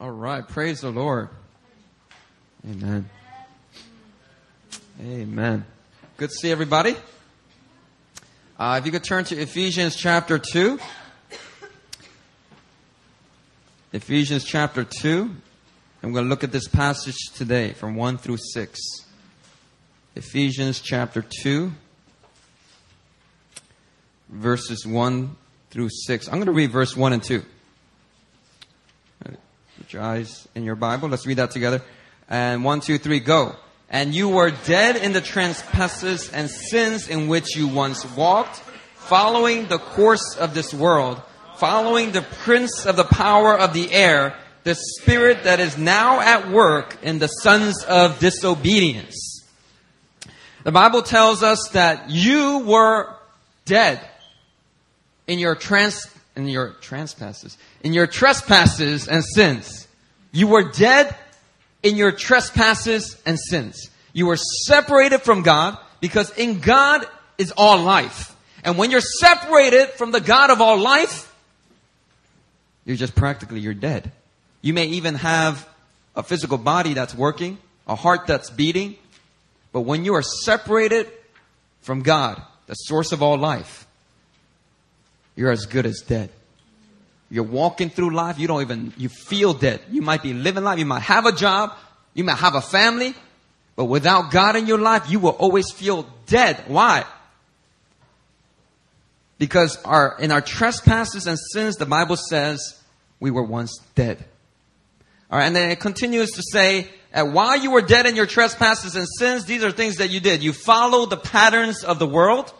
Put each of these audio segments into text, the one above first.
All right. Praise the Lord. Amen. Amen. Good to see everybody. Uh, if you could turn to Ephesians chapter 2. Ephesians chapter 2. I'm going to look at this passage today from 1 through 6. Ephesians chapter 2, verses 1 through 6. I'm going to read verse 1 and 2. Put your eyes in your Bible. Let's read that together. And one, two, three, go. And you were dead in the trespasses and sins in which you once walked, following the course of this world, following the prince of the power of the air, the spirit that is now at work in the sons of disobedience. The Bible tells us that you were dead in your trans, in your trespasses, in your trespasses and sins. You were dead in your trespasses and sins. You were separated from God because in God is all life. And when you're separated from the God of all life, you're just practically, you're dead. You may even have a physical body that's working, a heart that's beating, but when you are separated from God, the source of all life, you're as good as dead. You're walking through life, you don't even, you feel dead. You might be living life, you might have a job, you might have a family, but without God in your life, you will always feel dead. Why? Because our, in our trespasses and sins, the Bible says we were once dead. Alright, and then it continues to say, that while you were dead in your trespasses and sins, these are things that you did. You followed the patterns of the world,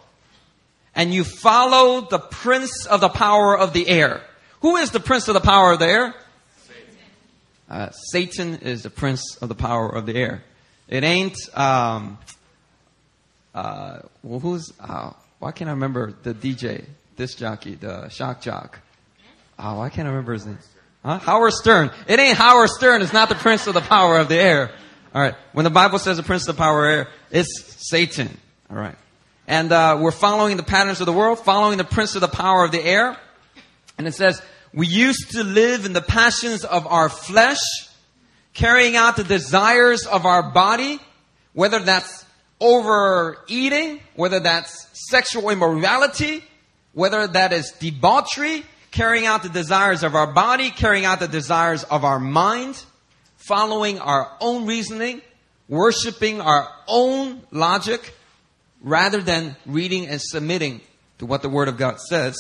and you followed the prince of the power of the air. Who is the prince of the power of the air? Satan, uh, Satan is the prince of the power of the air. It ain't, um, uh, well, who's, uh, why can't I remember the DJ, this jockey, the shock jock? Oh, why can't I remember his name? Huh? Howard Stern. It ain't Howard Stern. It's not the prince of the power of the air. All right. When the Bible says the prince of the power of the air, it's Satan. All right. And uh, we're following the patterns of the world, following the prince of the power of the air. And it says, we used to live in the passions of our flesh, carrying out the desires of our body, whether that's overeating, whether that's sexual immorality, whether that is debauchery, carrying out the desires of our body, carrying out the desires of our mind, following our own reasoning, worshiping our own logic, rather than reading and submitting to what the Word of God says.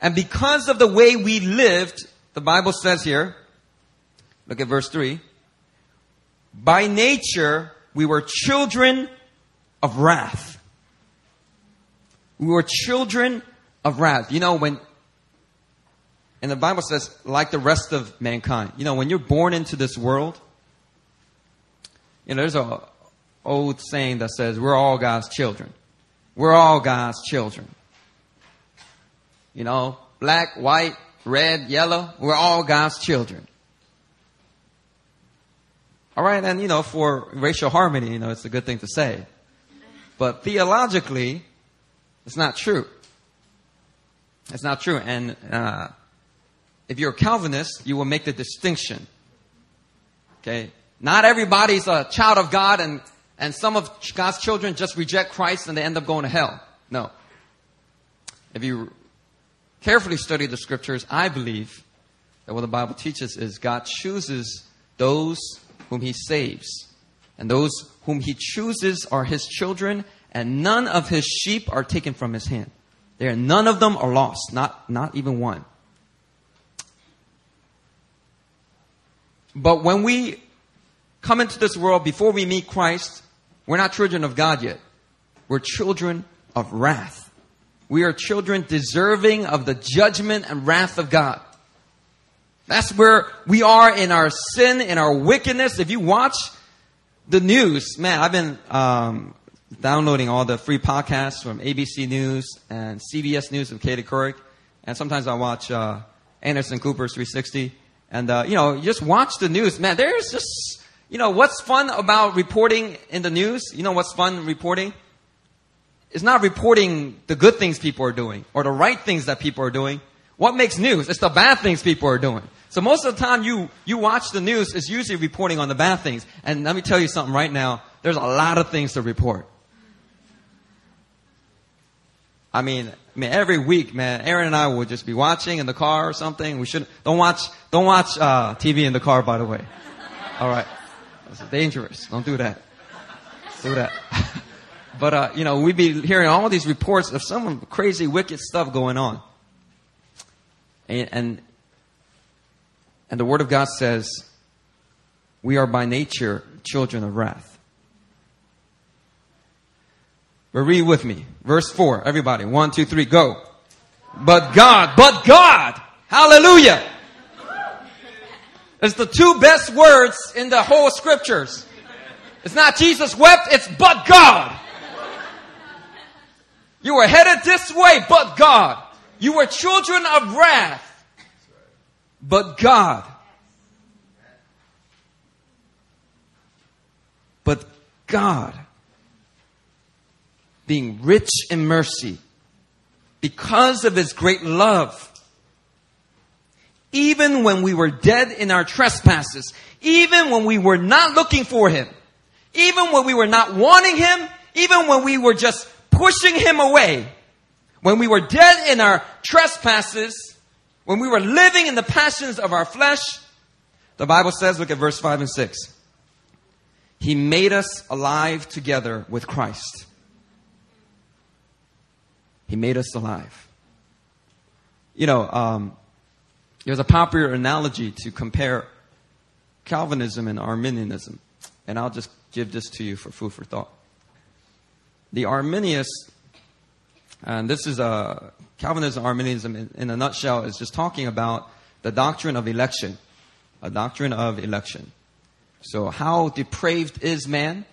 And because of the way we lived, the Bible says here, look at verse 3, by nature we were children of wrath. We were children of wrath. You know, when, and the Bible says, like the rest of mankind, you know, when you're born into this world, you know, there's a old saying that says, we're all God's children. We're all God's children. You know, black, white, red, yellow, we're all God's children. All right, and you know, for racial harmony, you know, it's a good thing to say. But theologically, it's not true. It's not true. And uh, if you're a Calvinist, you will make the distinction. Okay? Not everybody's a child of God, and, and some of God's children just reject Christ and they end up going to hell. No. If you carefully study the scriptures, I believe that what the Bible teaches is God chooses those whom He saves. And those whom He chooses are His children, and none of His sheep are taken from His hand. There, none of them are lost, not, not even one. But when we come into this world before we meet Christ, we're not children of God yet. We're children of wrath. We are children deserving of the judgment and wrath of God. That's where we are in our sin, in our wickedness. If you watch the news, man, I've been um, downloading all the free podcasts from ABC News and CBS News with Katie Couric. And sometimes I watch uh, Anderson Cooper's 360. And, uh, you know, you just watch the news. Man, there's just, you know, what's fun about reporting in the news? You know what's fun reporting? It's not reporting the good things people are doing or the right things that people are doing. What makes news? It's the bad things people are doing. So most of the time you, you watch the news, it's usually reporting on the bad things. And let me tell you something right now. There's a lot of things to report. I mean, I mean, every week, man, Aaron and I will just be watching in the car or something. We shouldn't, don't watch, don't watch, uh, TV in the car, by the way. All right. It's dangerous. Don't do that. Do that. but, uh, you know, we'd be hearing all these reports of some crazy, wicked stuff going on. And, and, and the Word of God says, we are by nature children of wrath. But read with me. Verse 4. Everybody. One, two, three, go. But God, but God. Hallelujah. It's the two best words in the whole scriptures. It's not Jesus wept, it's but God. You were headed this way, but God. You were children of wrath, but God. But God being rich in mercy because of his great love. Even when we were dead in our trespasses, even when we were not looking for him, even when we were not wanting him, even when we were just pushing him away, when we were dead in our trespasses, when we were living in the passions of our flesh, the Bible says, look at verse 5 and 6. He made us alive together with Christ. He made us alive. You know, um, there's a popular analogy to compare Calvinism and Arminianism. And I'll just give this to you for food for thought. The Arminius, and this is a Calvinism, Arminianism in, in a nutshell, is just talking about the doctrine of election. A doctrine of election. So, how depraved is man?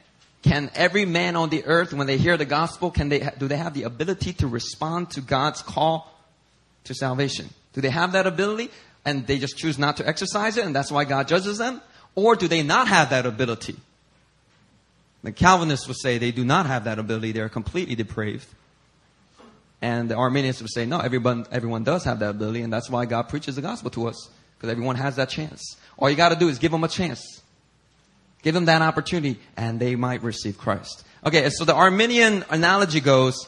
Can every man on the earth, when they hear the gospel, can they, do they have the ability to respond to God's call to salvation? Do they have that ability and they just choose not to exercise it and that's why God judges them? Or do they not have that ability? The Calvinists would say they do not have that ability. They're completely depraved. And the Arminians would say, no, everyone, everyone does have that ability, and that's why God preaches the gospel to us, because everyone has that chance. All you got to do is give them a chance. Give them that opportunity and they might receive Christ. Okay, so the Arminian analogy goes,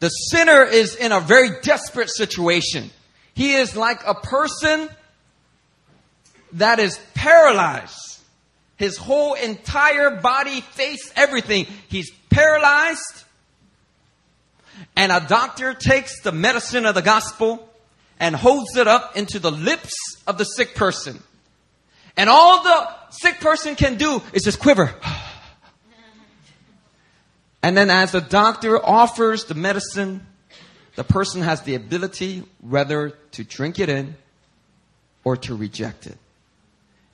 the sinner is in a very desperate situation. He is like a person that is paralyzed. His whole entire body, face, everything. He's paralyzed. And a doctor takes the medicine of the gospel and holds it up into the lips of the sick person. And all the sick person can do is just quiver. And then as the doctor offers the medicine, the person has the ability whether to drink it in or to reject it.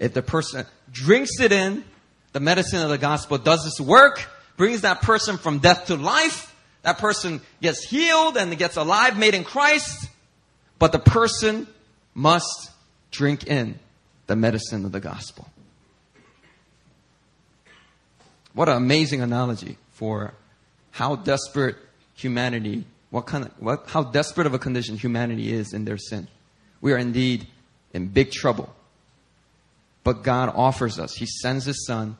If the person drinks it in, the medicine of the gospel does its work, brings that person from death to life. That person gets healed and gets alive, made in Christ. But the person must drink in the medicine of the gospel. What an amazing analogy for how desperate humanity, what kind of, what, how desperate of a condition humanity is in their sin. We are indeed in big trouble. But God offers us, He sends His Son,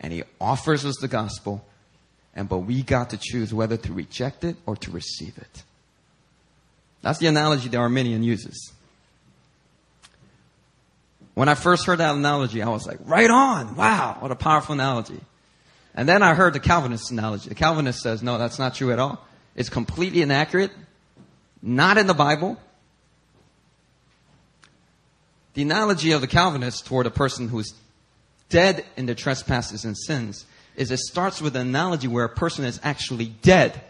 and He offers us the gospel, and but we got to choose whether to reject it or to receive it. That's the analogy the Arminian uses. When I first heard that analogy, I was like, right on. Wow. What a powerful analogy. And then I heard the Calvinist analogy. The Calvinist says, no, that's not true at all. It's completely inaccurate. Not in the Bible. The analogy of the Calvinist toward a person who is dead in their trespasses and sins is it starts with an analogy where a person is actually dead.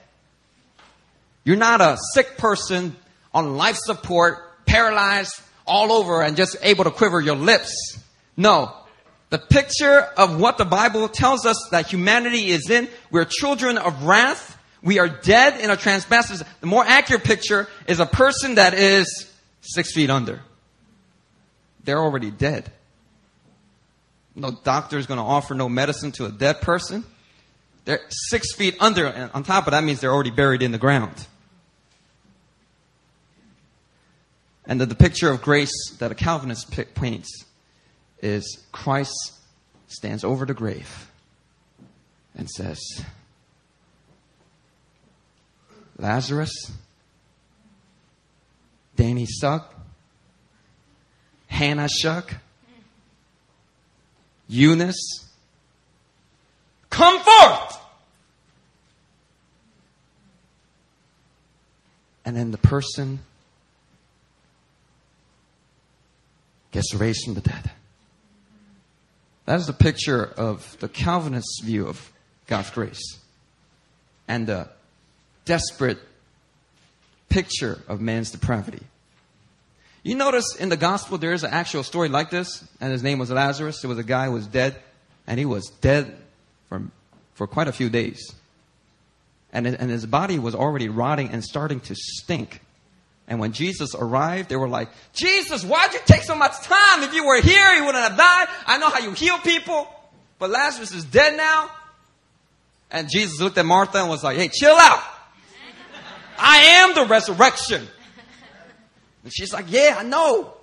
You're not a sick person on life support, paralyzed all over and just able to quiver your lips. No, the picture of what the Bible tells us that humanity is in, we're children of wrath. We are dead in our trespasses. The more accurate picture is a person that is six feet under. They're already dead. No doctor is going to offer no medicine to a dead person. They're six feet under, and on top of that means they're already buried in the ground. And the, the picture of grace that a Calvinist p- paints is Christ stands over the grave and says, Lazarus, Danny Suck, Hannah Shuck, Eunice, come forth! And then the person gets raised from the dead. That is the picture of the Calvinist view of God's grace and the desperate picture of man's depravity. You notice in the gospel there is an actual story like this, and his name was Lazarus. There was a guy who was dead, and he was dead for, for quite a few days. And, and his body was already rotting and starting to stink. And when Jesus arrived, they were like, Jesus, why'd you take so much time? If you were here, he wouldn't have died. I know how you heal people, but Lazarus is dead now. And Jesus looked at Martha and was like, hey, chill out. I am the resurrection. And she's like, yeah, I know.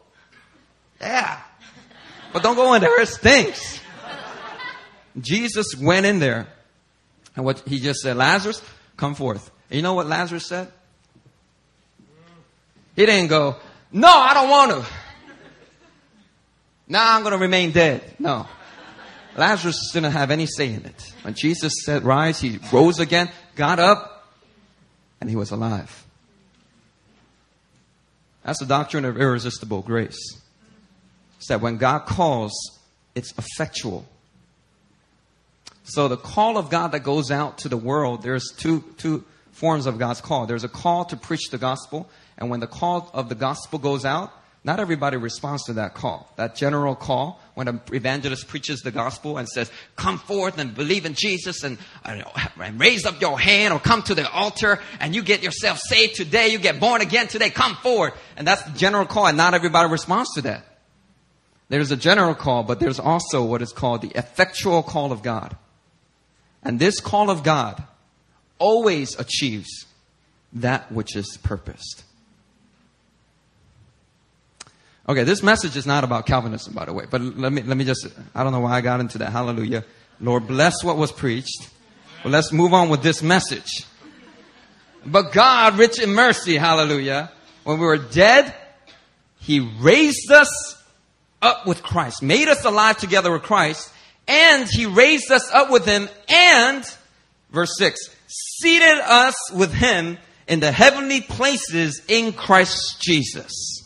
Yeah. But don't go in there. It stinks. Jesus went in there and what he just said, Lazarus, come forth. And you know what Lazarus said? He didn't go, no, I don't want to. Now I'm going to remain dead. No. Lazarus didn't have any say in it. When Jesus said rise, he rose again, got up, and he was alive. That's the doctrine of irresistible grace. It's that when God calls, it's effectual. So the call of God that goes out to the world, there's two, two forms of God's call. There's a call to preach the gospel, and when the call of the gospel goes out, not everybody responds to that call. That general call, when an evangelist preaches the gospel and says, come forth and believe in Jesus and, and, raise up your hand or come to the altar and you get yourself saved today, you get born again today, come forward. And that's the general call and not everybody responds to that. There's a general call, but there's also what is called the effectual call of God. And this call of God always achieves that which is purposed. Okay, this message is not about Calvinism, by the way, but let me, let me just, I don't know why I got into that. Hallelujah. Lord, bless what was preached. But let's move on with this message. But God, rich in mercy, hallelujah, when we were dead, He raised us up with Christ, made us alive together with Christ, and He raised us up with Him, and, verse 6, seated us with Him in the heavenly places in Christ Jesus.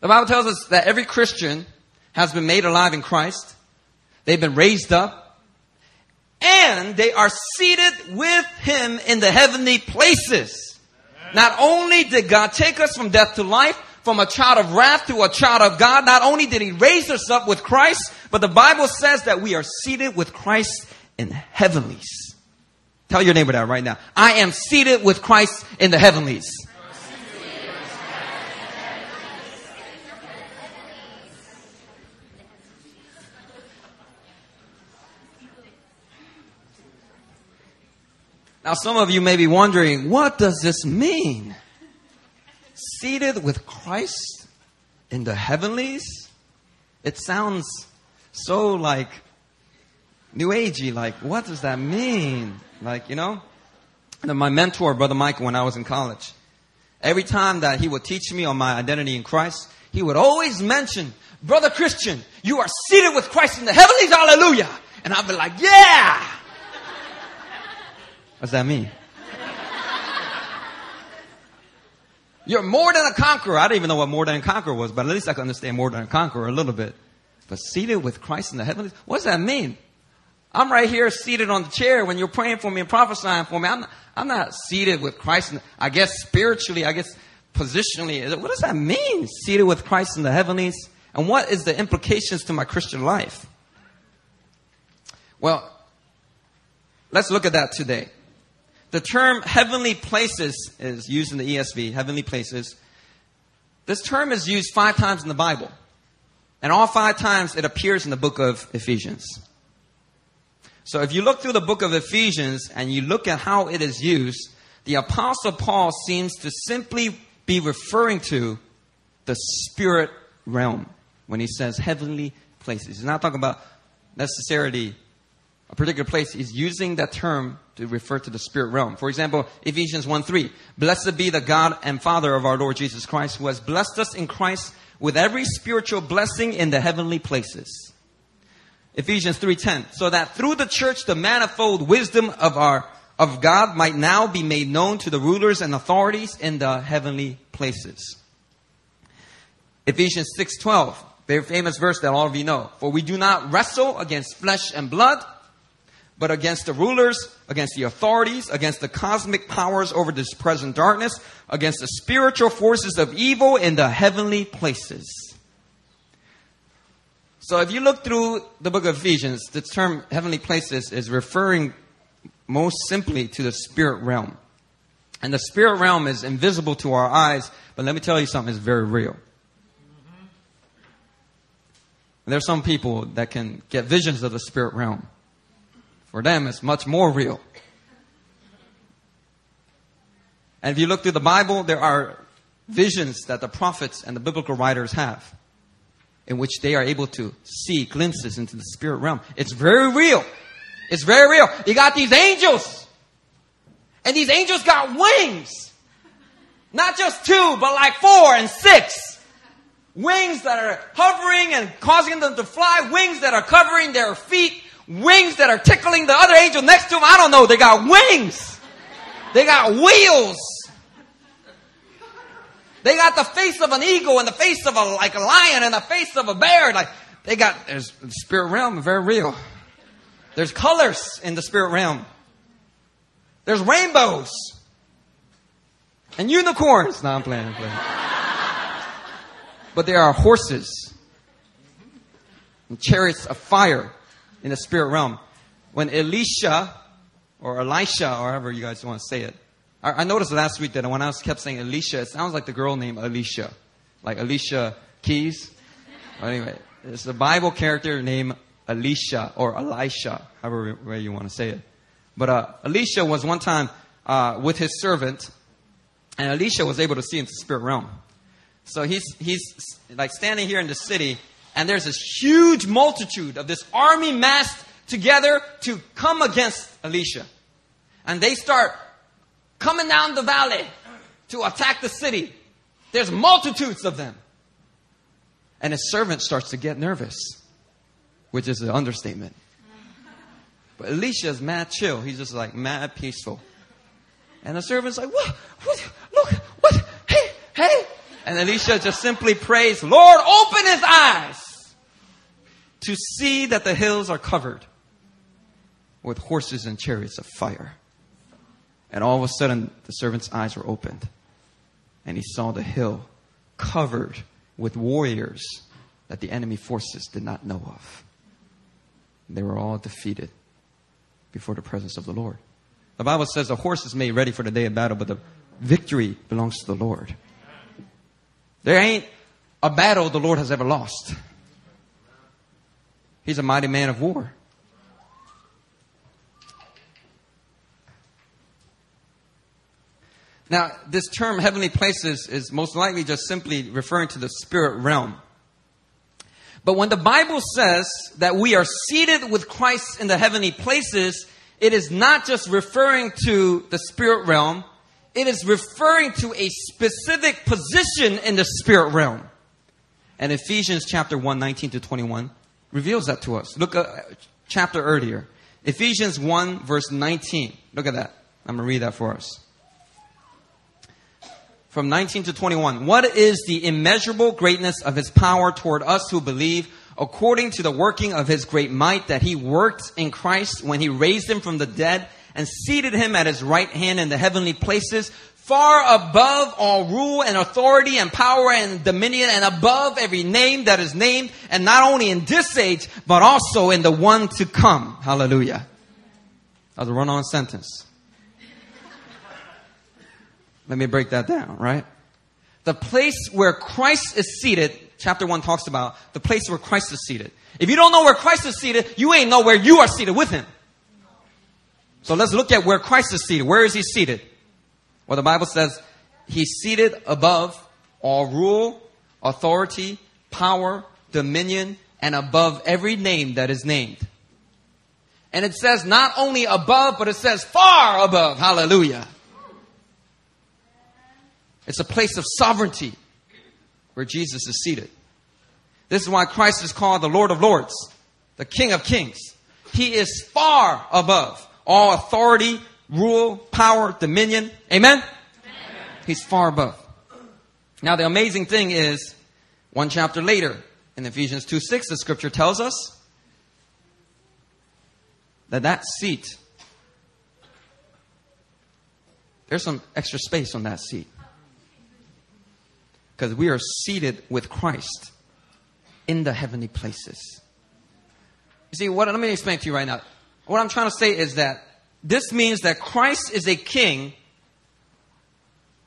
The Bible tells us that every Christian has been made alive in Christ. They've been raised up. And they are seated with Him in the heavenly places. Not only did God take us from death to life, from a child of wrath to a child of God, not only did He raise us up with Christ, but the Bible says that we are seated with Christ in heavenlies. Tell your neighbor that right now. I am seated with Christ in the heavenlies. Now, some of you may be wondering, what does this mean? Seated with Christ in the heavenlies? It sounds so like new agey. Like, what does that mean? Like, you know? And my mentor, Brother Michael, when I was in college, every time that he would teach me on my identity in Christ, he would always mention, Brother Christian, you are seated with Christ in the heavenlies, hallelujah. And I'd be like, yeah! What's that mean? You're more than a conqueror. I didn't even know what more than a conqueror was, but at least I can understand more than a conqueror a little bit. But seated with Christ in the heavens, what does that mean? I'm right here seated on the chair when you're praying for me and prophesying for me. I'm not, I'm not seated with Christ. In, I guess spiritually, I guess positionally. What does that mean? Seated with Christ in the heavenlies? And what is the implications to my Christian life? Well, let's look at that today. The term heavenly places is used in the ESV, heavenly places. This term is used five times in the Bible. And all five times it appears in the book of Ephesians. So if you look through the book of Ephesians and you look at how it is used, the apostle Paul seems to simply be referring to the spirit realm when he says heavenly places. He's not talking about necessarily a particular place. He's using that term to refer to the spirit realm. For example, Ephesians 1 3. Blessed be the God and Father of our Lord Jesus Christ, who has blessed us in Christ with every spiritual blessing in the heavenly places. Ephesians 3:10 so that through the church the manifold wisdom of our of God might now be made known to the rulers and authorities in the heavenly places. Ephesians 6:12 very famous verse that all of you know for we do not wrestle against flesh and blood but against the rulers, against the authorities, against the cosmic powers over this present darkness, against the spiritual forces of evil in the heavenly places. So if you look through the book of Ephesians, the term heavenly places is referring most simply to the spirit realm. And the spirit realm is invisible to our eyes, but let me tell you something, it's very real. There's some people that can get visions of the spirit realm. For them, it's much more real. And if you look through the Bible, there are visions that the prophets and the biblical writers have in which they are able to see glimpses into the spirit realm. It's very real. It's very real. You got these angels. And these angels got wings. Not just two, but like four and six. Wings that are hovering and causing them to fly. Wings that are covering their feet wings that are tickling the other angel next to him. I don't know. They got wings. They got wheels. They got the face of an eagle and the face of a like a lion and the face of a bear. Like they got there's the spirit realm very real. There's colors in the spirit realm. There's rainbows and unicorns. No, I'm playing. I'm playing. But there are horses and chariots of fire in the spirit realm. When Elisha, or Elisha, or however you guys want to say it, I, I noticed last week that when I was kept saying Elisha, it sounds like the girl named Alicia, like Alicia Keys. anyway, it's a Bible character named Elisha or Elisha, however way you want to say it. But uh, Elisha was one time uh, with his servant, and Elisha was able to see into the spirit realm. So he's he's like standing here in the city, and there's this huge multitude of this army massed together to come against Elisha. And they start coming down the valley to attack the city. There's multitudes of them. And his servant starts to get nervous, which is an understatement. But Elisha's mad chill. He's just like mad peaceful. And the servant's like, what? what? Look, what? Hey, hey, and Elisha just simply prays, Lord, open his eyes to see that the hills are covered with horses and chariots of fire. And all of a sudden, the servant's eyes were opened. And he saw the hill covered with warriors that the enemy forces did not know of. They were all defeated before the presence of the Lord. The Bible says the horse is made ready for the day of battle, but the victory belongs to the Lord. There ain't a battle the Lord has ever lost. He's a mighty man of war. Now, this term heavenly places is most likely just simply referring to the spirit realm. But when the Bible says that we are seated with Christ in the heavenly places, it is not just referring to the spirit realm, it is referring to a specific position in the spirit realm. And Ephesians chapter 1, 19 to 21 reveals that to us. Look at chapter earlier. Ephesians 1 verse 19. Look at that. I'm going to read that for us. From 19 to 21. What is the immeasurable greatness of his power toward us who believe according to the working of his great might that he worked in Christ when he raised him from the dead and seated him at his right hand in the heavenly places, far above all rule and authority and power and dominion and above every name that is named, and not only in this age, but also in the one to come. Hallelujah. That was a run on sentence. Let me break that down, right? The place where Christ is seated, chapter 1 talks about the place where Christ is seated. If you don't know where Christ is seated, you ain't know where you are seated with him. So let's look at where Christ is seated. Where is he seated? Well, the Bible says he's seated above all rule, authority, power, dominion, and above every name that is named. And it says not only above, but it says far above. Hallelujah. It's a place of sovereignty where Jesus is seated. This is why Christ is called the Lord of Lords, the King of Kings. He is far above all authority, rule, power, dominion. Amen? Amen? He's far above. Now, the amazing thing is, one chapter later, in Ephesians 2 6, the scripture tells us that that seat, there's some extra space on that seat. Because we are seated with Christ in the heavenly places. You see, what, let me explain to you right now. What I'm trying to say is that this means that Christ is a king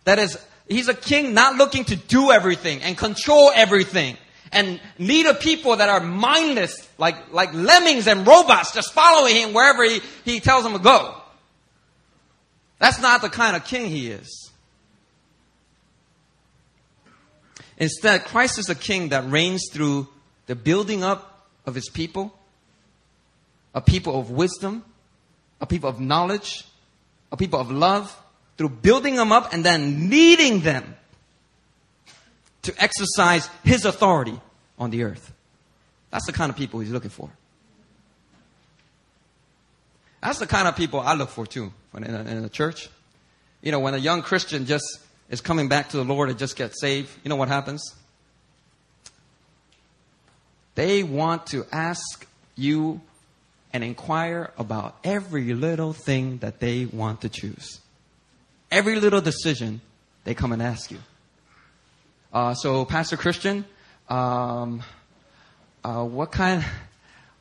that is, he's a king not looking to do everything and control everything and lead a people that are mindless, like, like lemmings and robots just following him wherever he, he tells them to go. That's not the kind of king he is. Instead, Christ is a king that reigns through the building up of his people, a people of wisdom, a people of knowledge, a people of love, through building them up and then leading them to exercise his authority on the earth. That's the kind of people he's looking for. That's the kind of people I look for too in a, in a church. You know, when a young Christian just is coming back to the Lord and just gets saved, you know what happens? They want to ask you and inquire about every little thing that they want to choose. Every little decision, they come and ask you. Uh, so, Pastor Christian, um, uh, what kind,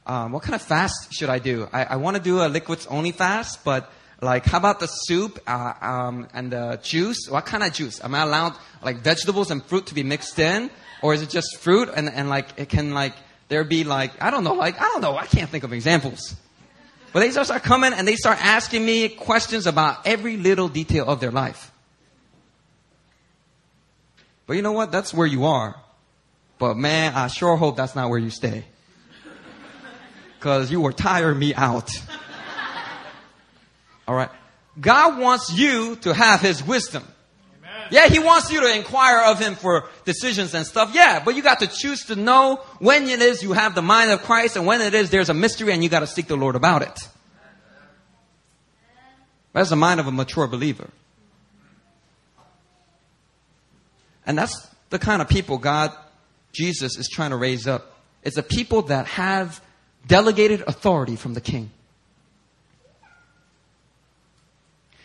um, what kind of fast should I do? I, I want to do a liquids only fast, but like, how about the soup uh, um, and the juice? What kind of juice? Am I allowed like vegetables and fruit to be mixed in, or is it just fruit and and like it can like there be like I don't know, like I don't know, I can't think of examples. But they start coming and they start asking me questions about every little detail of their life. But you know what? That's where you are. But man, I sure hope that's not where you stay. Cause you were tiring me out. All right. God wants you to have His wisdom. Yeah, He wants you to inquire of Him for decisions and stuff. Yeah, but you got to choose to know when it is you have the mind of Christ and when it is there's a mystery and you got to seek the Lord about it. That's the mind of a mature believer. And that's the kind of people God, Jesus, is trying to raise up. It's a people that have delegated authority from the king.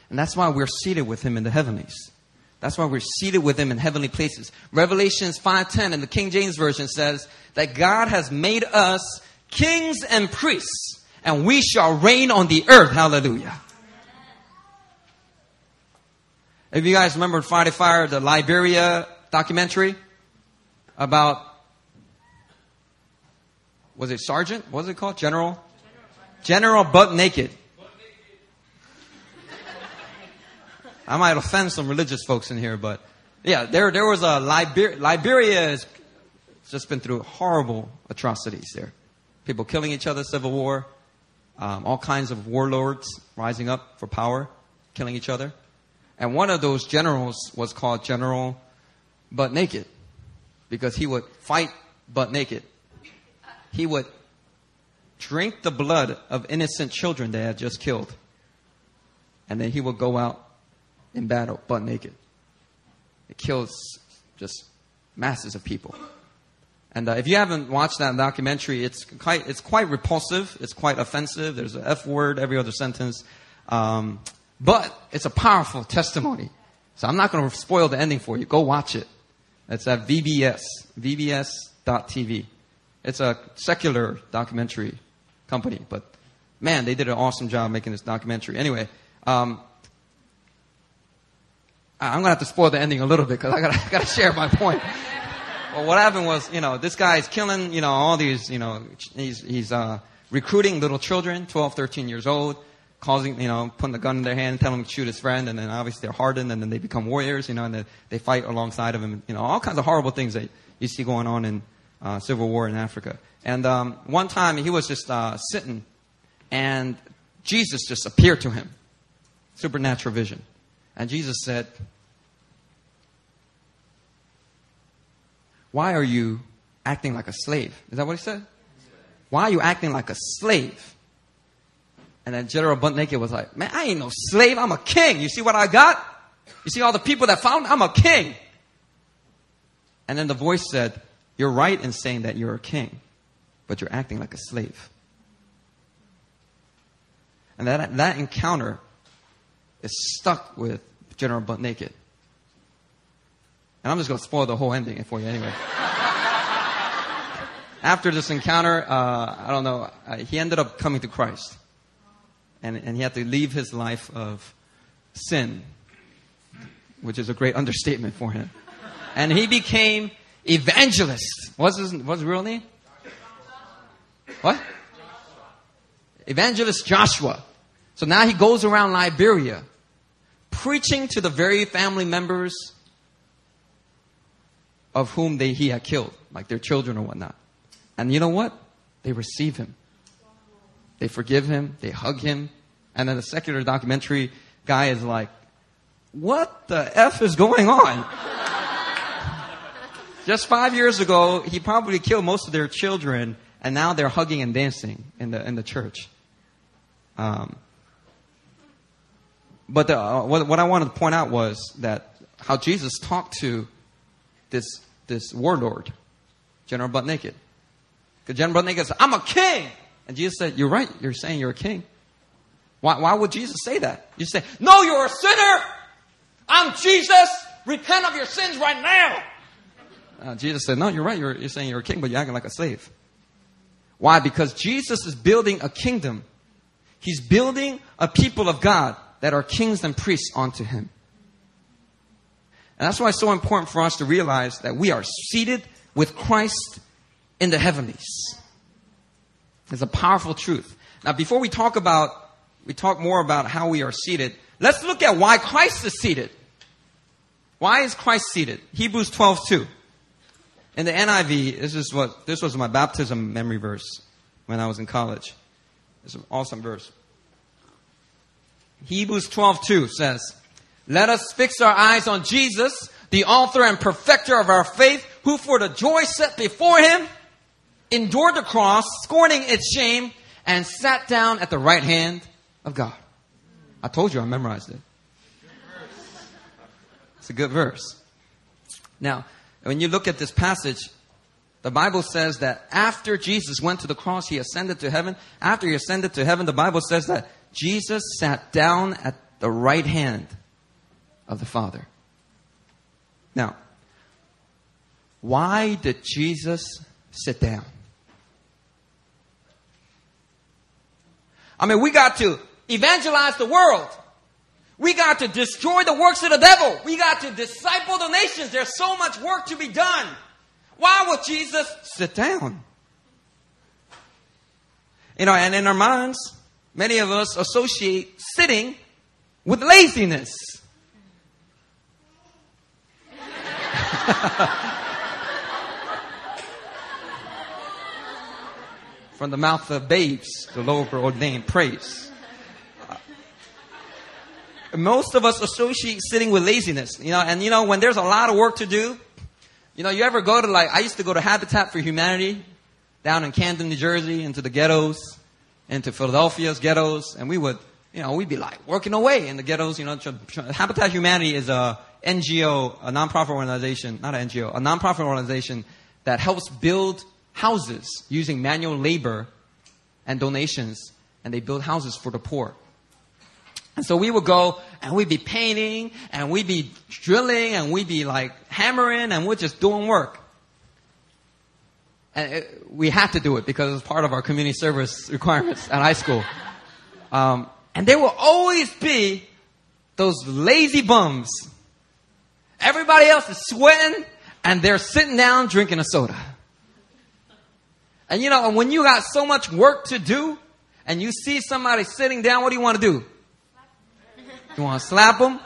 And that's why we're seated with him in the heavenlies. That's why we're seated with him in heavenly places. Revelations 5:10 in the King James version says that God has made us kings and priests and we shall reign on the earth. Hallelujah. If you guys remember Friday Fire, the Liberia documentary about was it Sergeant? What was it called? General? General Butt Naked. I might offend some religious folks in here, but yeah, there, there was a Liber- Liberia has just been through horrible atrocities there. People killing each other, civil war, um, all kinds of warlords rising up for power, killing each other. And one of those generals was called General Butt Naked because he would fight butt naked. He would drink the blood of innocent children they had just killed. And then he would go out in battle, butt naked. It kills just masses of people. And uh, if you haven't watched that documentary, it's quite, it's quite repulsive. It's quite offensive. There's an F word every other sentence. Um, but it's a powerful testimony. So I'm not going to spoil the ending for you. Go watch it. It's at VBS, VBS.tv. It's a secular documentary company, but man, they did an awesome job making this documentary. Anyway, um, I'm gonna have to spoil the ending a little bit because I gotta, share my point. well, what happened was, you know, this guy's killing, you know, all these, you know, he's, he's, uh, recruiting little children, 12, 13 years old, causing, you know, putting the gun in their hand, telling them to shoot his friend, and then obviously they're hardened, and then they become warriors, you know, and they, they fight alongside of him, you know, all kinds of horrible things that you see going on in uh, civil war in Africa. And um, one time he was just uh, sitting, and Jesus just appeared to him, supernatural vision, and Jesus said, "Why are you acting like a slave?" Is that what he said? Why are you acting like a slave? And then General Butt Naked was like, Man, I ain't no slave. I'm a king. You see what I got? You see all the people that found? I'm a king. And then the voice said, You're right in saying that you're a king, but you're acting like a slave. And that, that encounter is stuck with General Butt Naked. And I'm just going to spoil the whole ending for you anyway. After this encounter, uh, I don't know, uh, he ended up coming to Christ. And, and he had to leave his life of sin, which is a great understatement for him. And he became evangelist. What's his, what's his real name? What? Evangelist Joshua. So now he goes around Liberia preaching to the very family members of whom they, he had killed, like their children or whatnot. And you know what? They receive him. They forgive him. They hug him. And then the secular documentary guy is like, what the F is going on? Just five years ago, he probably killed most of their children, and now they're hugging and dancing in the, in the church. Um, but the, uh, what, what I wanted to point out was that how Jesus talked to this, this warlord, General Butt Naked. Because General Butt Naked said, I'm a king! And Jesus said, You're right, you're saying you're a king. Why, why would Jesus say that? You say, No, you're a sinner! I'm Jesus! Repent of your sins right now! Uh, Jesus said, No, you're right, you're, you're saying you're a king, but you're acting like a slave. Why? Because Jesus is building a kingdom. He's building a people of God that are kings and priests unto him. And that's why it's so important for us to realize that we are seated with Christ in the heavenlies. It's a powerful truth. Now, before we talk about, we talk more about how we are seated, let's look at why Christ is seated. Why is Christ seated? Hebrews 12, 2. In the NIV, this is what, this was my baptism memory verse when I was in college. It's an awesome verse. Hebrews 12, 2 says, Let us fix our eyes on Jesus, the author and perfecter of our faith, who for the joy set before him endured the cross, scorning its shame, and sat down at the right hand of God. I told you I memorized it. It's a good verse. Now, when you look at this passage, the Bible says that after Jesus went to the cross, he ascended to heaven. After he ascended to heaven, the Bible says that Jesus sat down at the right hand of the Father. Now, why did Jesus sit down? I mean, we got to evangelize the world. We got to destroy the works of the devil. We got to disciple the nations. There's so much work to be done. Why would Jesus sit down? You know, and in our minds, many of us associate sitting with laziness. From the mouth of babes, the Lord ordained praise. Uh, most of us associate sitting with laziness, you know, and you know, when there's a lot of work to do, you know, you ever go to like, I used to go to Habitat for Humanity down in Camden, New Jersey, into the ghettos, into Philadelphia's ghettos, and we would, you know, we'd be like working away in the ghettos, you know. Habitat Humanity is a NGO, a nonprofit organization, not an NGO, a nonprofit organization that helps build houses using manual labor and donations, and they build houses for the poor. And so we would go and we'd be painting and we'd be drilling and we'd be like hammering and we're just doing work. And it, we had to do it because it was part of our community service requirements at high school. Um, and there will always be those lazy bums. Everybody else is sweating and they're sitting down drinking a soda. And you know, when you got so much work to do and you see somebody sitting down, what do you want to do? You want to slap them?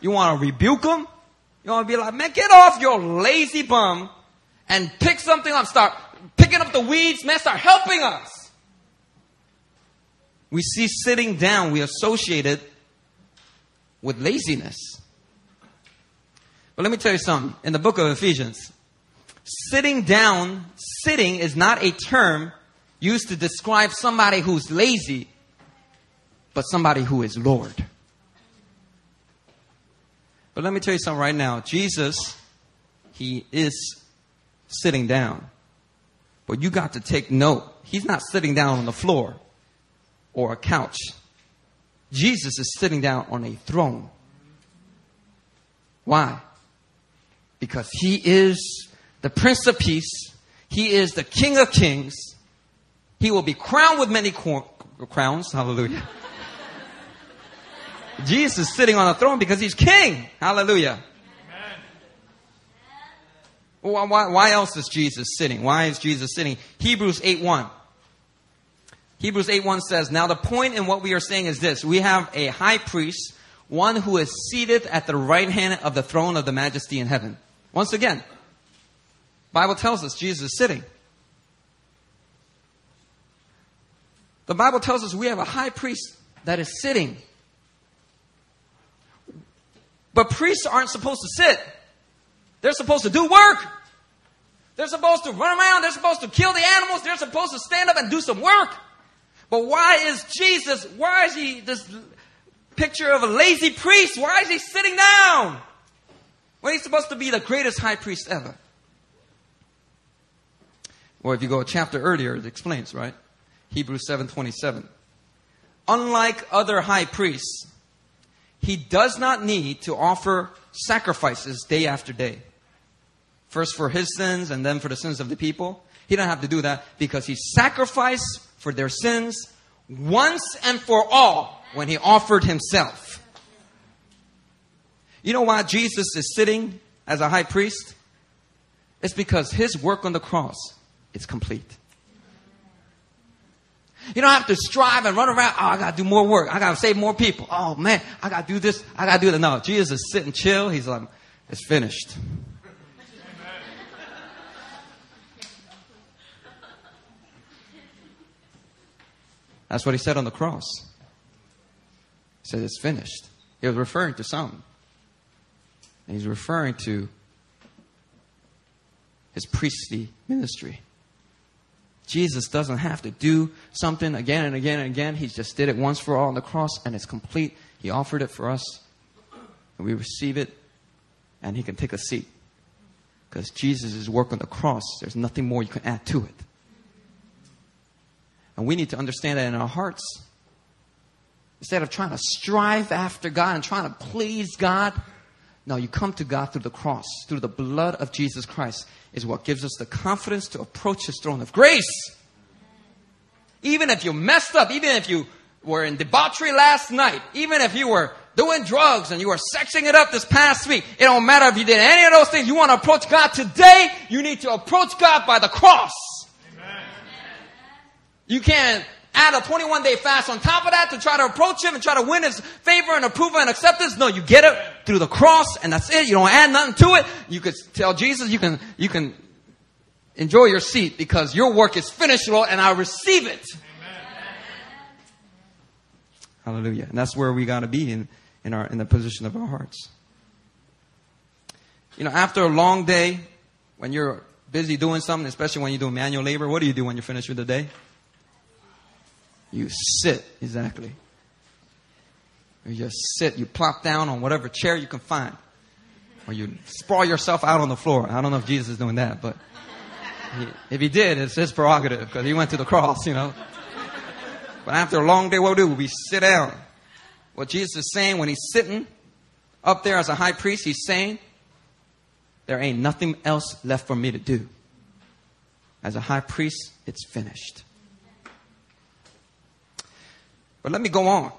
You want to rebuke them? You want to be like, man, get off your lazy bum and pick something up. Start picking up the weeds, man. Start helping us. We see sitting down, we associate it with laziness. But let me tell you something. In the book of Ephesians, sitting down, sitting is not a term used to describe somebody who's lazy, but somebody who is Lord. But let me tell you something right now. Jesus, he is sitting down. But you got to take note. He's not sitting down on the floor or a couch. Jesus is sitting down on a throne. Why? Because he is the Prince of Peace. He is the King of Kings. He will be crowned with many cor- crowns. Hallelujah. Jesus is sitting on a throne because he's king. Hallelujah. Why, why, why else is Jesus sitting? Why is Jesus sitting? Hebrews 8 1. Hebrews 8 1 says, Now the point in what we are saying is this we have a high priest, one who is seated at the right hand of the throne of the majesty in heaven. Once again, Bible tells us Jesus is sitting. The Bible tells us we have a high priest that is sitting. But priests aren't supposed to sit. They're supposed to do work. They're supposed to run around. They're supposed to kill the animals. They're supposed to stand up and do some work. But why is Jesus, why is he this picture of a lazy priest? Why is he sitting down? When he's supposed to be the greatest high priest ever. Or if you go a chapter earlier, it explains, right? Hebrews 7:27. Unlike other high priests, he does not need to offer sacrifices day after day. First for his sins and then for the sins of the people. He doesn't have to do that because he sacrificed for their sins once and for all when he offered himself. You know why Jesus is sitting as a high priest? It's because his work on the cross is complete. You don't have to strive and run around. Oh, I gotta do more work. I gotta save more people. Oh man, I gotta do this. I gotta do that. No, Jesus is sitting chill. He's like, it's finished. That's what he said on the cross. He said, it's finished. He was referring to some. And he's referring to his priestly ministry. Jesus doesn't have to do something again and again and again. He just did it once for all on the cross and it's complete. He offered it for us and we receive it and he can take a seat. Because Jesus' work on the cross, there's nothing more you can add to it. And we need to understand that in our hearts. Instead of trying to strive after God and trying to please God, no, you come to God through the cross, through the blood of Jesus Christ, is what gives us the confidence to approach His throne of grace. Even if you messed up, even if you were in debauchery last night, even if you were doing drugs and you were sexing it up this past week, it don't matter if you did any of those things. You want to approach God today, you need to approach God by the cross. You can't add a 21 day fast on top of that to try to approach him and try to win his favor and approval and acceptance. No, you get it through the cross and that's it. You don't add nothing to it. You could tell Jesus you can, you can enjoy your seat because your work is finished, Lord, and I receive it. Amen. Hallelujah. And that's where we got to be in, in our, in the position of our hearts. You know, after a long day, when you're busy doing something, especially when you do manual labor, what do you do when you finish with the day? You sit, exactly. You just sit, you plop down on whatever chair you can find. Or you sprawl yourself out on the floor. I don't know if Jesus is doing that, but he, if he did, it's his prerogative because he went to the cross, you know. But after a long day, what do we do? We sit down. What Jesus is saying when he's sitting up there as a high priest, he's saying, there ain't nothing else left for me to do. As a high priest, it's finished. But let me go on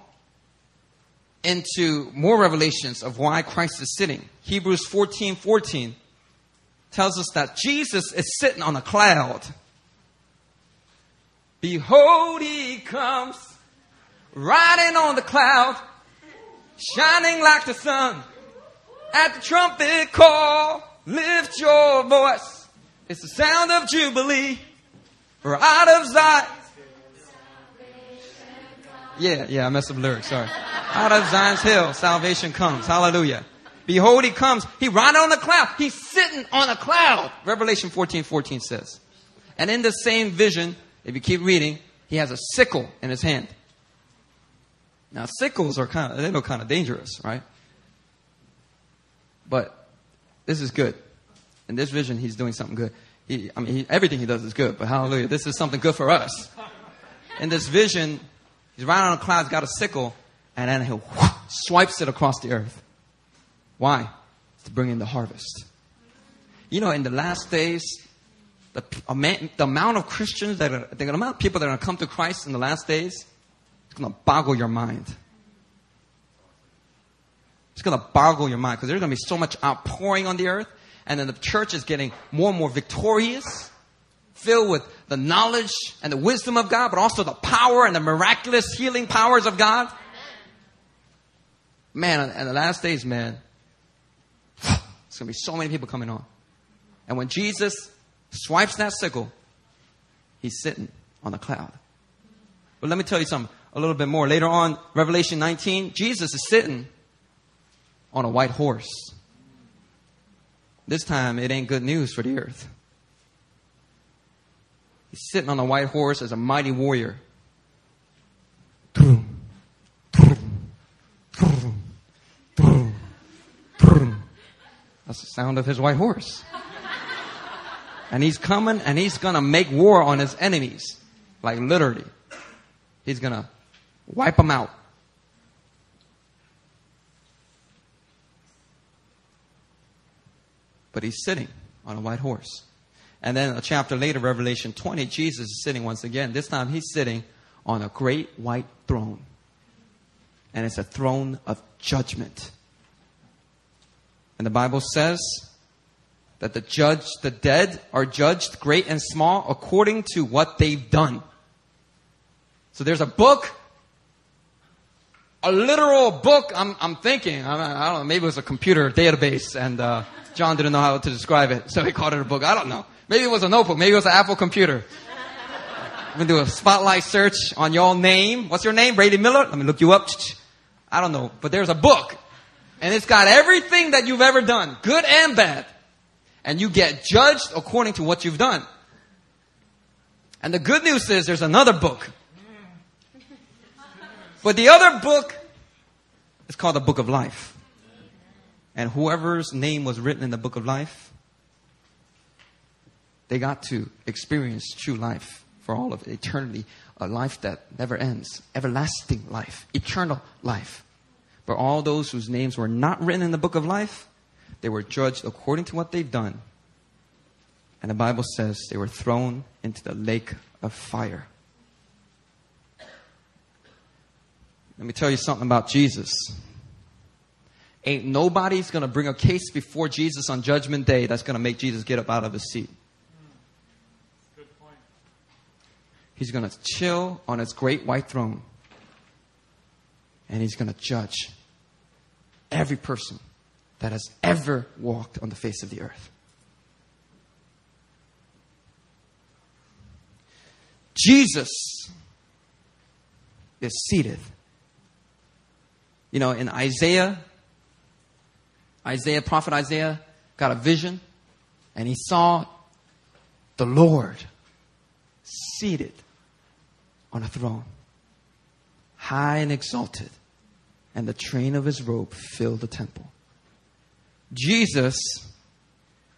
into more revelations of why Christ is sitting. Hebrews 14 14 tells us that Jesus is sitting on a cloud Behold, he comes, riding on the cloud, shining like the sun. At the trumpet call, lift your voice. It's the sound of Jubilee. For out of Zion. Yeah, yeah, I messed up the lyrics, sorry. Out of Zion's hill, salvation comes. Hallelujah. Behold, he comes. He riding on a cloud. He's sitting on a cloud. Revelation 14, 14 says. And in the same vision, if you keep reading, he has a sickle in his hand. Now, sickles are kind of, they look kind of dangerous, right? But this is good. In this vision, he's doing something good. He, I mean, he, everything he does is good, but hallelujah, this is something good for us. In this vision, he's riding on a cloud, he's got a sickle, and then he swipes it across the earth. Why? To bring in the harvest. You know, in the last days, the, the amount of Christians that are, the amount of people that are going to come to Christ in the last days, it's going to boggle your mind. It's going to boggle your mind because there's going to be so much outpouring on the earth, and then the church is getting more and more victorious, filled with the knowledge and the wisdom of God, but also the power and the miraculous healing powers of God. Man, in the last days, man, there's going to be so many people coming on. And when Jesus swipes that sickle, he's sitting on the cloud. But let me tell you something a little bit more. Later on, Revelation 19, Jesus is sitting on a white horse. This time, it ain't good news for the earth. He's sitting on a white horse as a mighty warrior. That's the sound of his white horse. And he's coming and he's gonna make war on his enemies. Like literally. He's gonna wipe them out. But he's sitting on a white horse. And then a chapter later, Revelation 20, Jesus is sitting once again. This time he's sitting on a great white throne. And it's a throne of judgment. And the Bible says that the judge, the dead are judged great and small according to what they've done. So there's a book, a literal book. I'm, I'm thinking, I, don't know, maybe it was a computer database and, uh, John didn't know how to describe it, so he called it a book. I don't know. Maybe it was a notebook. Maybe it was an Apple computer. I'm gonna do a spotlight search on your name. What's your name? Brady Miller? Let me look you up. I don't know, but there's a book and it's got everything that you've ever done, good and bad. And you get judged according to what you've done. And the good news is there's another book. But the other book is called the Book of Life. And whoever's name was written in the Book of Life, they got to experience true life for all of eternity, a life that never ends, everlasting life, eternal life. But all those whose names were not written in the book of life, they were judged according to what they've done. And the Bible says they were thrown into the lake of fire. Let me tell you something about Jesus. Ain't nobody's going to bring a case before Jesus on Judgment Day that's going to make Jesus get up out of his seat. He's going to chill on his great white throne and he's going to judge every person that has ever walked on the face of the earth. Jesus is seated. You know, in Isaiah, Isaiah, prophet Isaiah, got a vision and he saw the Lord seated on a throne, high and exalted and the train of his robe filled the temple. Jesus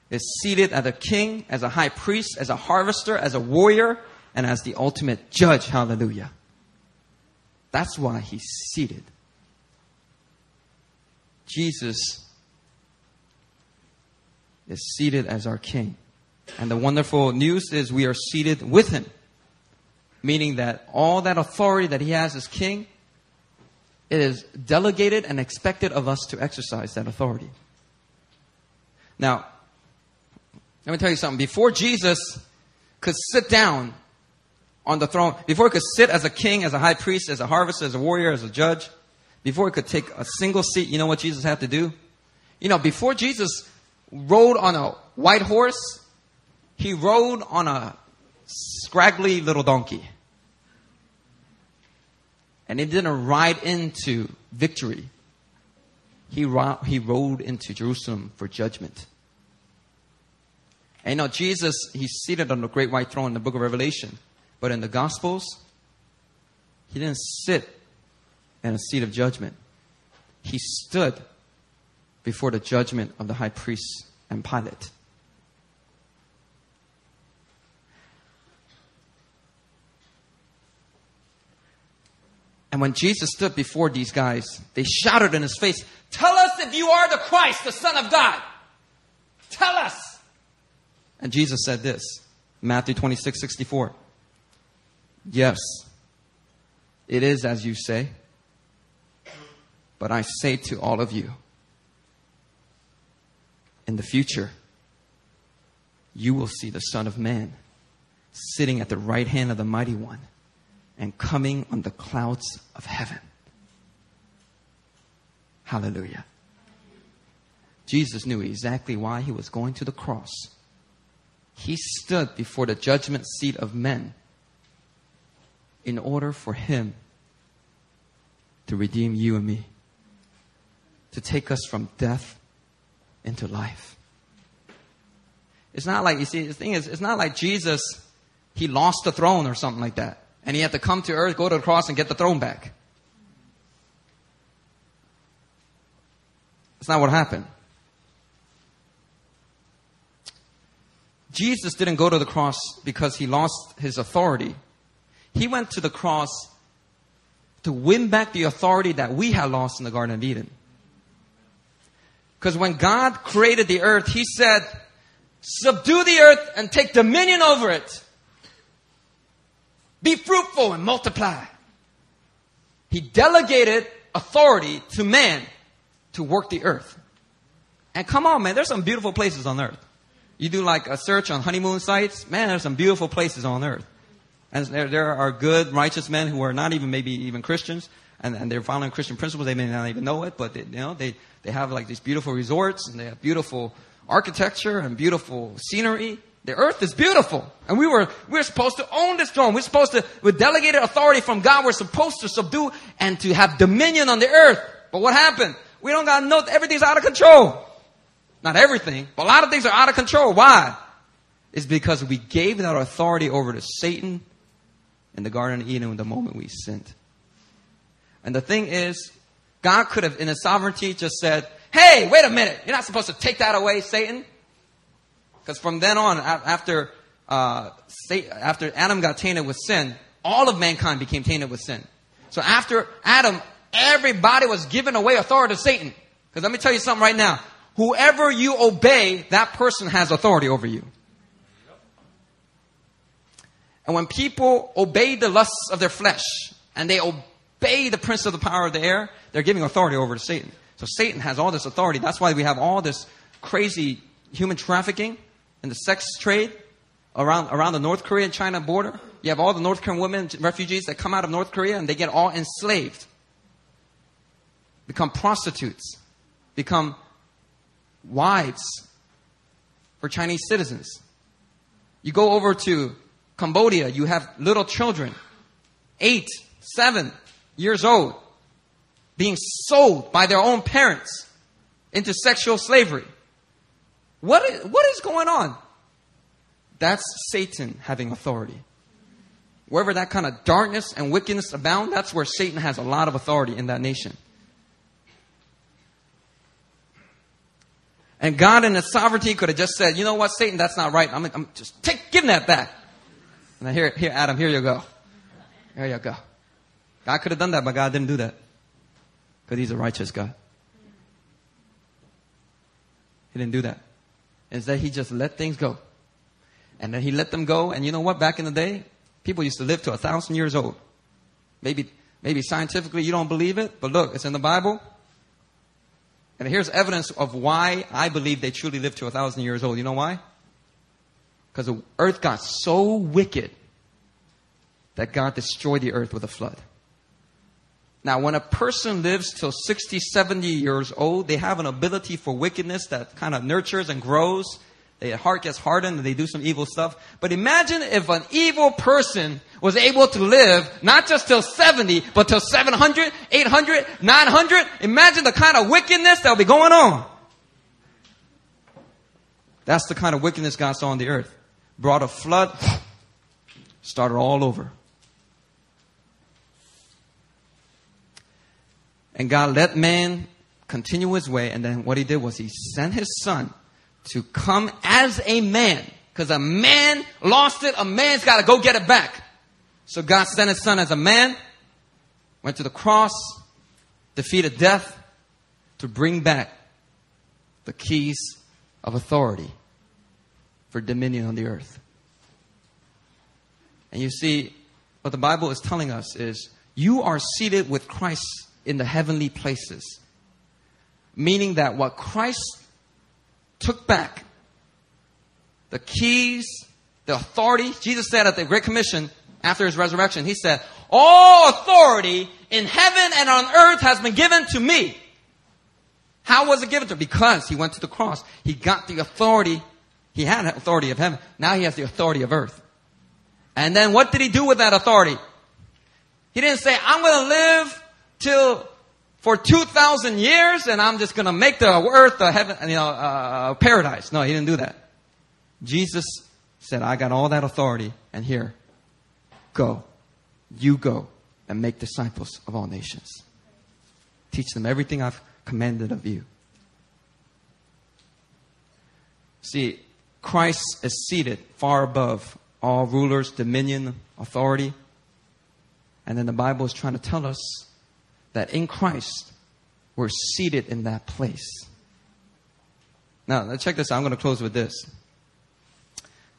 is seated as a king, as a high priest, as a harvester, as a warrior, and as the ultimate judge. Hallelujah. That's why he's seated. Jesus is seated as our king. And the wonderful news is we are seated with him, meaning that all that authority that he has as king it is delegated and expected of us to exercise that authority. Now, let me tell you something. Before Jesus could sit down on the throne, before he could sit as a king, as a high priest, as a harvester, as a warrior, as a judge, before he could take a single seat, you know what Jesus had to do? You know, before Jesus rode on a white horse, he rode on a scraggly little donkey. And he didn't ride into victory. He, ro- he rode into Jerusalem for judgment. And you know, Jesus, he's seated on the great white throne in the book of Revelation. But in the Gospels, he didn't sit in a seat of judgment. He stood before the judgment of the high priest and Pilate. And when Jesus stood before these guys, they shouted in his face, Tell us if you are the Christ, the Son of God. Tell us. And Jesus said this Matthew 26 64. Yes, it is as you say, but I say to all of you, in the future, you will see the Son of Man sitting at the right hand of the Mighty One and coming on the clouds of heaven. Hallelujah. Jesus knew exactly why he was going to the cross. He stood before the judgment seat of men in order for him to redeem you and me, to take us from death into life. It's not like, you see, the thing is, it's not like Jesus, he lost the throne or something like that and he had to come to earth, go to the cross, and get the throne back. That's not what happened. Jesus didn't go to the cross because he lost his authority. He went to the cross to win back the authority that we had lost in the Garden of Eden. Because when God created the earth, He said, subdue the earth and take dominion over it. Be fruitful and multiply. He delegated authority to man to work the earth. And come on, man, there's some beautiful places on earth. You do like a search on honeymoon sites, man, there's some beautiful places on earth. And there, there are good, righteous men who are not even maybe even Christians, and, and they're following Christian principles. They may not even know it, but they, you know, they, they have like these beautiful resorts, and they have beautiful architecture and beautiful scenery. The earth is beautiful. And we were, we're supposed to own this throne. We're supposed to, with delegated authority from God, we're supposed to subdue and to have dominion on the earth. But what happened? We don't got no, everything's out of control. Not everything, but a lot of things are out of control. Why? It's because we gave that authority over to Satan in the Garden of Eden the moment we sinned. And the thing is, God could have, in his sovereignty, just said, Hey, wait a minute. You're not supposed to take that away, Satan. Because from then on, after, uh, after Adam got tainted with sin, all of mankind became tainted with sin. So after Adam, everybody was given away authority to Satan. Because let me tell you something right now. Whoever you obey, that person has authority over you. And when people obey the lusts of their flesh and they obey the prince of the power of the air, they're giving authority over to Satan. So Satan has all this authority. That's why we have all this crazy human trafficking and the sex trade around, around the North Korea and China border. You have all the North Korean women, refugees that come out of North Korea and they get all enslaved, become prostitutes, become wives for Chinese citizens. You go over to Cambodia, you have little children, eight, seven years old, being sold by their own parents into sexual slavery. What is, what is going on? That's Satan having authority. Wherever that kind of darkness and wickedness abound, that's where Satan has a lot of authority in that nation. And God in his sovereignty could have just said, you know what, Satan, that's not right. I'm, I'm just take, give that back. And here, here, Adam, here you go. Here you go. God could have done that, but God didn't do that. Because he's a righteous God. He didn't do that is that he just let things go. And then he let them go. And you know what? Back in the day, people used to live to a thousand years old. Maybe, maybe scientifically you don't believe it, but look, it's in the Bible. And here's evidence of why I believe they truly lived to a thousand years old. You know why? Because the earth got so wicked that God destroyed the earth with a flood. Now, when a person lives till 60, 70 years old, they have an ability for wickedness that kind of nurtures and grows. Their heart gets hardened and they do some evil stuff. But imagine if an evil person was able to live not just till 70, but till 700, 800, 900. Imagine the kind of wickedness that will be going on. That's the kind of wickedness God saw on the earth. Brought a flood, started all over. And God let man continue his way, and then what he did was he sent his son to come as a man. Because a man lost it, a man's got to go get it back. So God sent his son as a man, went to the cross, defeated death to bring back the keys of authority for dominion on the earth. And you see, what the Bible is telling us is you are seated with Christ in the heavenly places. Meaning that what Christ took back, the keys, the authority, Jesus said at the Great Commission after his resurrection, he said, All authority in heaven and on earth has been given to me. How was it given to him? Because he went to the cross. He got the authority. He had authority of heaven. Now he has the authority of earth. And then what did he do with that authority? He didn't say, I'm going to live till for 2,000 years and I'm just going to make the earth a heaven, you know, uh, paradise. No, he didn't do that. Jesus said, I got all that authority and here, go. You go and make disciples of all nations. Teach them everything I've commanded of you. See, Christ is seated far above all rulers, dominion, authority. And then the Bible is trying to tell us that in Christ, we're seated in that place. Now, let's check this out. I'm going to close with this.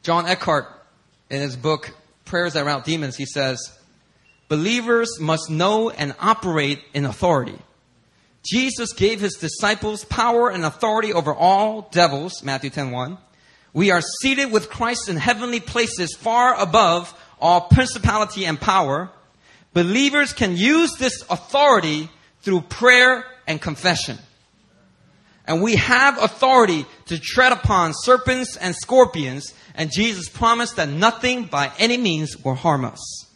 John Eckhardt, in his book, Prayers That Rout Demons, he says, Believers must know and operate in authority. Jesus gave his disciples power and authority over all devils, Matthew 10 1. We are seated with Christ in heavenly places far above all principality and power. Believers can use this authority through prayer and confession. And we have authority to tread upon serpents and scorpions, and Jesus promised that nothing by any means will harm us.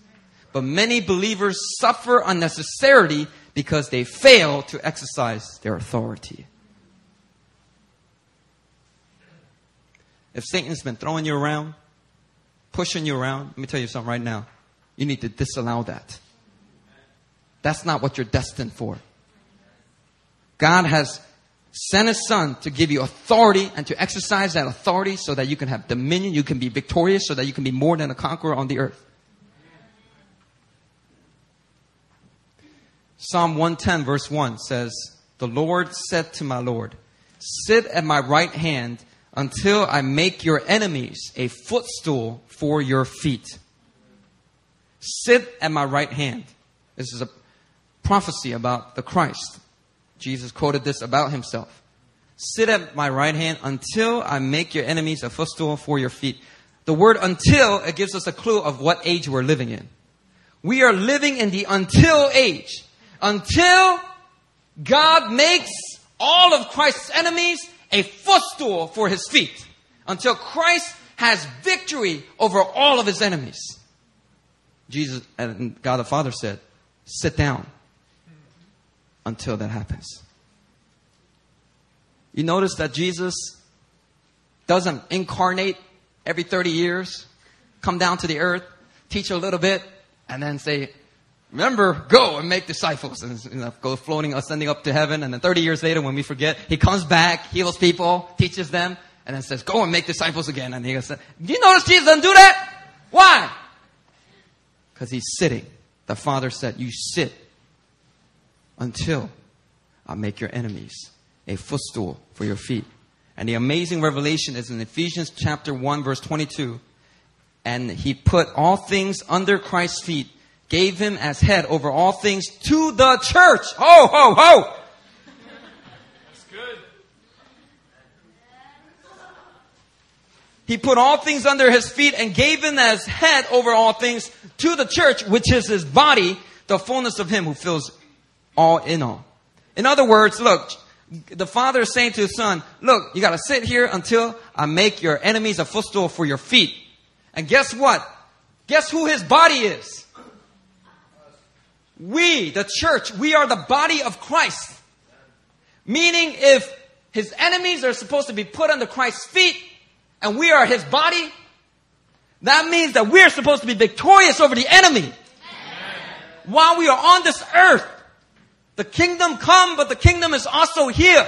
But many believers suffer unnecessarily because they fail to exercise their authority. If Satan's been throwing you around, pushing you around, let me tell you something right now. You need to disallow that. That's not what you're destined for. God has sent his son to give you authority and to exercise that authority so that you can have dominion, you can be victorious, so that you can be more than a conqueror on the earth. Psalm 110 verse 1 says, The Lord said to my Lord, Sit at my right hand until I make your enemies a footstool for your feet. Sit at my right hand. This is a prophecy about the Christ. Jesus quoted this about himself. Sit at my right hand until I make your enemies a footstool for your feet. The word until, it gives us a clue of what age we're living in. We are living in the until age. Until God makes all of Christ's enemies a footstool for his feet until Christ has victory over all of his enemies. Jesus and God the Father said, sit down until that happens. You notice that Jesus doesn't incarnate every 30 years, come down to the earth, teach a little bit, and then say, Remember, go and make disciples and you know, go floating, ascending up to heaven. And then 30 years later, when we forget, he comes back, heals people, teaches them, and then says, go and make disciples again. And he goes, do you notice Jesus doesn't do that? Why? Because he's sitting. The Father said, you sit until I make your enemies a footstool for your feet. And the amazing revelation is in Ephesians chapter 1 verse 22. And he put all things under Christ's feet gave him as head over all things to the church. Ho, ho, ho! That's good. He put all things under his feet and gave him as head over all things to the church, which is his body, the fullness of him who fills all in all. In other words, look, the father is saying to his son, look, you gotta sit here until I make your enemies a footstool for your feet. And guess what? Guess who his body is? We, the church, we are the body of Christ. Meaning if his enemies are supposed to be put under Christ's feet and we are his body, that means that we're supposed to be victorious over the enemy. While we are on this earth, the kingdom come, but the kingdom is also here.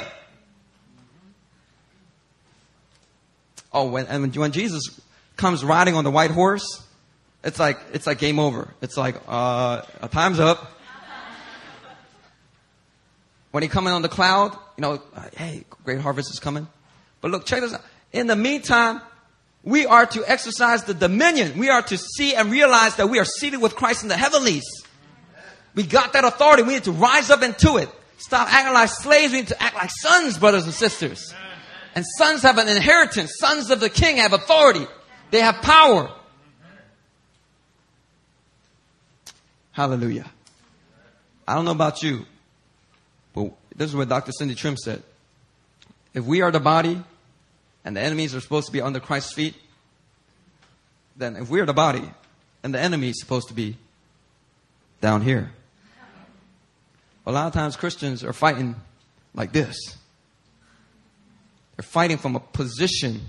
Oh, when, and when Jesus comes riding on the white horse, it's like, it's like game over. It's like, uh, time's up. When he coming on the cloud, you know, hey, great harvest is coming. But look, check this out. In the meantime, we are to exercise the dominion. We are to see and realize that we are seated with Christ in the heavenlies. We got that authority. We need to rise up into it. Stop acting like slaves. We need to act like sons, brothers and sisters. And sons have an inheritance. Sons of the king have authority. They have power. Hallelujah. I don't know about you, but this is what Dr. Cindy Trimm said. If we are the body and the enemies are supposed to be under Christ's feet, then if we are the body and the enemy is supposed to be down here. A lot of times Christians are fighting like this. They're fighting from a position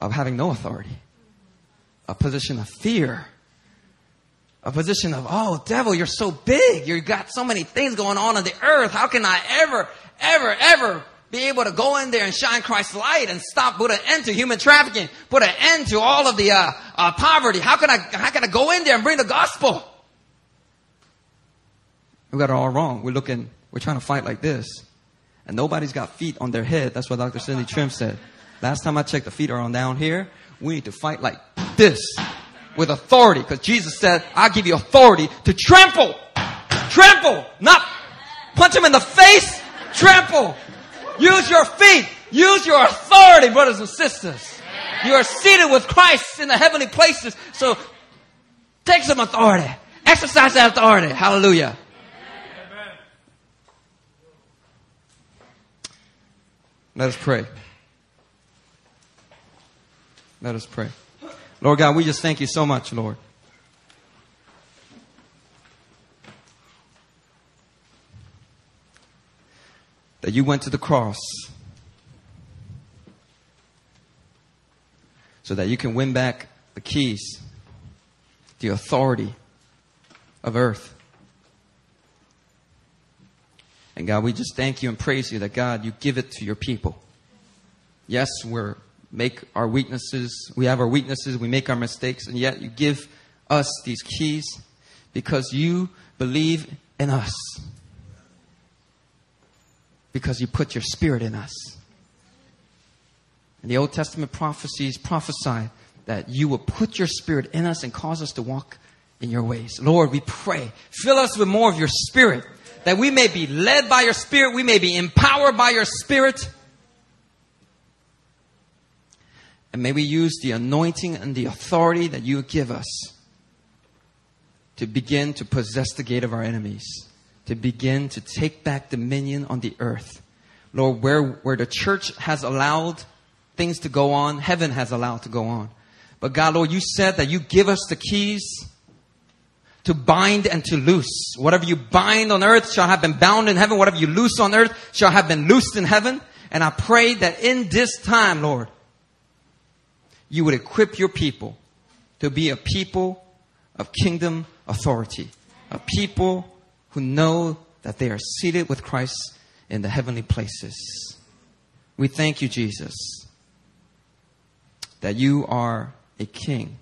of having no authority, a position of fear, a position of, oh, devil, you're so big. You've got so many things going on on the earth. How can I ever, ever, ever be able to go in there and shine Christ's light and stop, put an end to human trafficking, put an end to all of the uh, uh, poverty? How can I, how can I go in there and bring the gospel? We got it all wrong. We're looking, we're trying to fight like this. And nobody's got feet on their head. That's what Dr. Cindy Trimm said. Last time I checked, the feet are on down here. We need to fight like this with authority because Jesus said, I give you authority to trample. Trample. Not punch him in the face. Trample. Use your feet. Use your authority, brothers and sisters. You are seated with Christ in the heavenly places. So take some authority. Exercise that authority. Hallelujah. Let us pray. Let us pray. Lord God, we just thank you so much, Lord. That you went to the cross so that you can win back the keys, the authority of earth. And God, we just thank you and praise you that God, you give it to your people. Yes, we're make our weaknesses, we have our weaknesses, we make our mistakes, and yet you give us these keys because you believe in us. Because you put your spirit in us. And the Old Testament prophecies prophesy that you will put your spirit in us and cause us to walk in your ways. Lord, we pray, fill us with more of your spirit that we may be led by your Spirit, we may be empowered by your Spirit. And may we use the anointing and the authority that you give us to begin to possess the gate of our enemies, to begin to take back dominion on the earth. Lord, where, where the church has allowed things to go on, heaven has allowed to go on. But God, Lord, you said that you give us the keys to bind and to loose. Whatever you bind on earth shall have been bound in heaven. Whatever you loose on earth shall have been loosed in heaven. And I pray that in this time, Lord, you would equip your people to be a people of kingdom authority, a people who know that they are seated with Christ in the heavenly places. We thank you, Jesus, that you are a king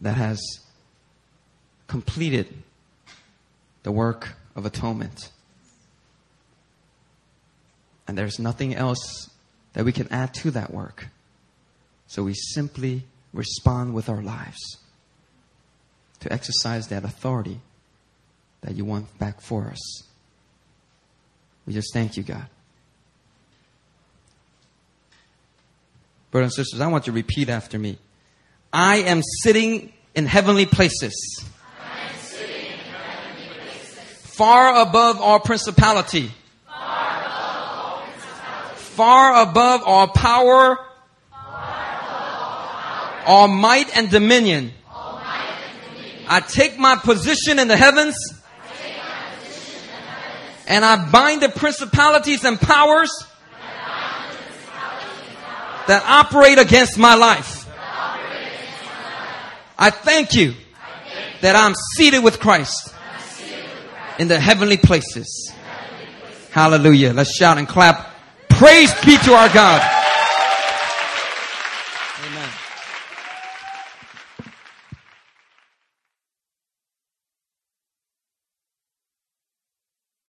that has completed the work of atonement. And there's nothing else that we can add to that work. So we simply respond with our lives to exercise that authority that you want back for us. We just thank you, God. Brothers and sisters, I want you to repeat after me. I am sitting in heavenly places. Far above all principality. Far above all power. All might and dominion. I take my position in the heavens. And I bind the principalities and powers that operate against my life. I thank you that I'm seated with Christ in the heavenly places. Hallelujah. Let's shout and clap. Praise be to our God.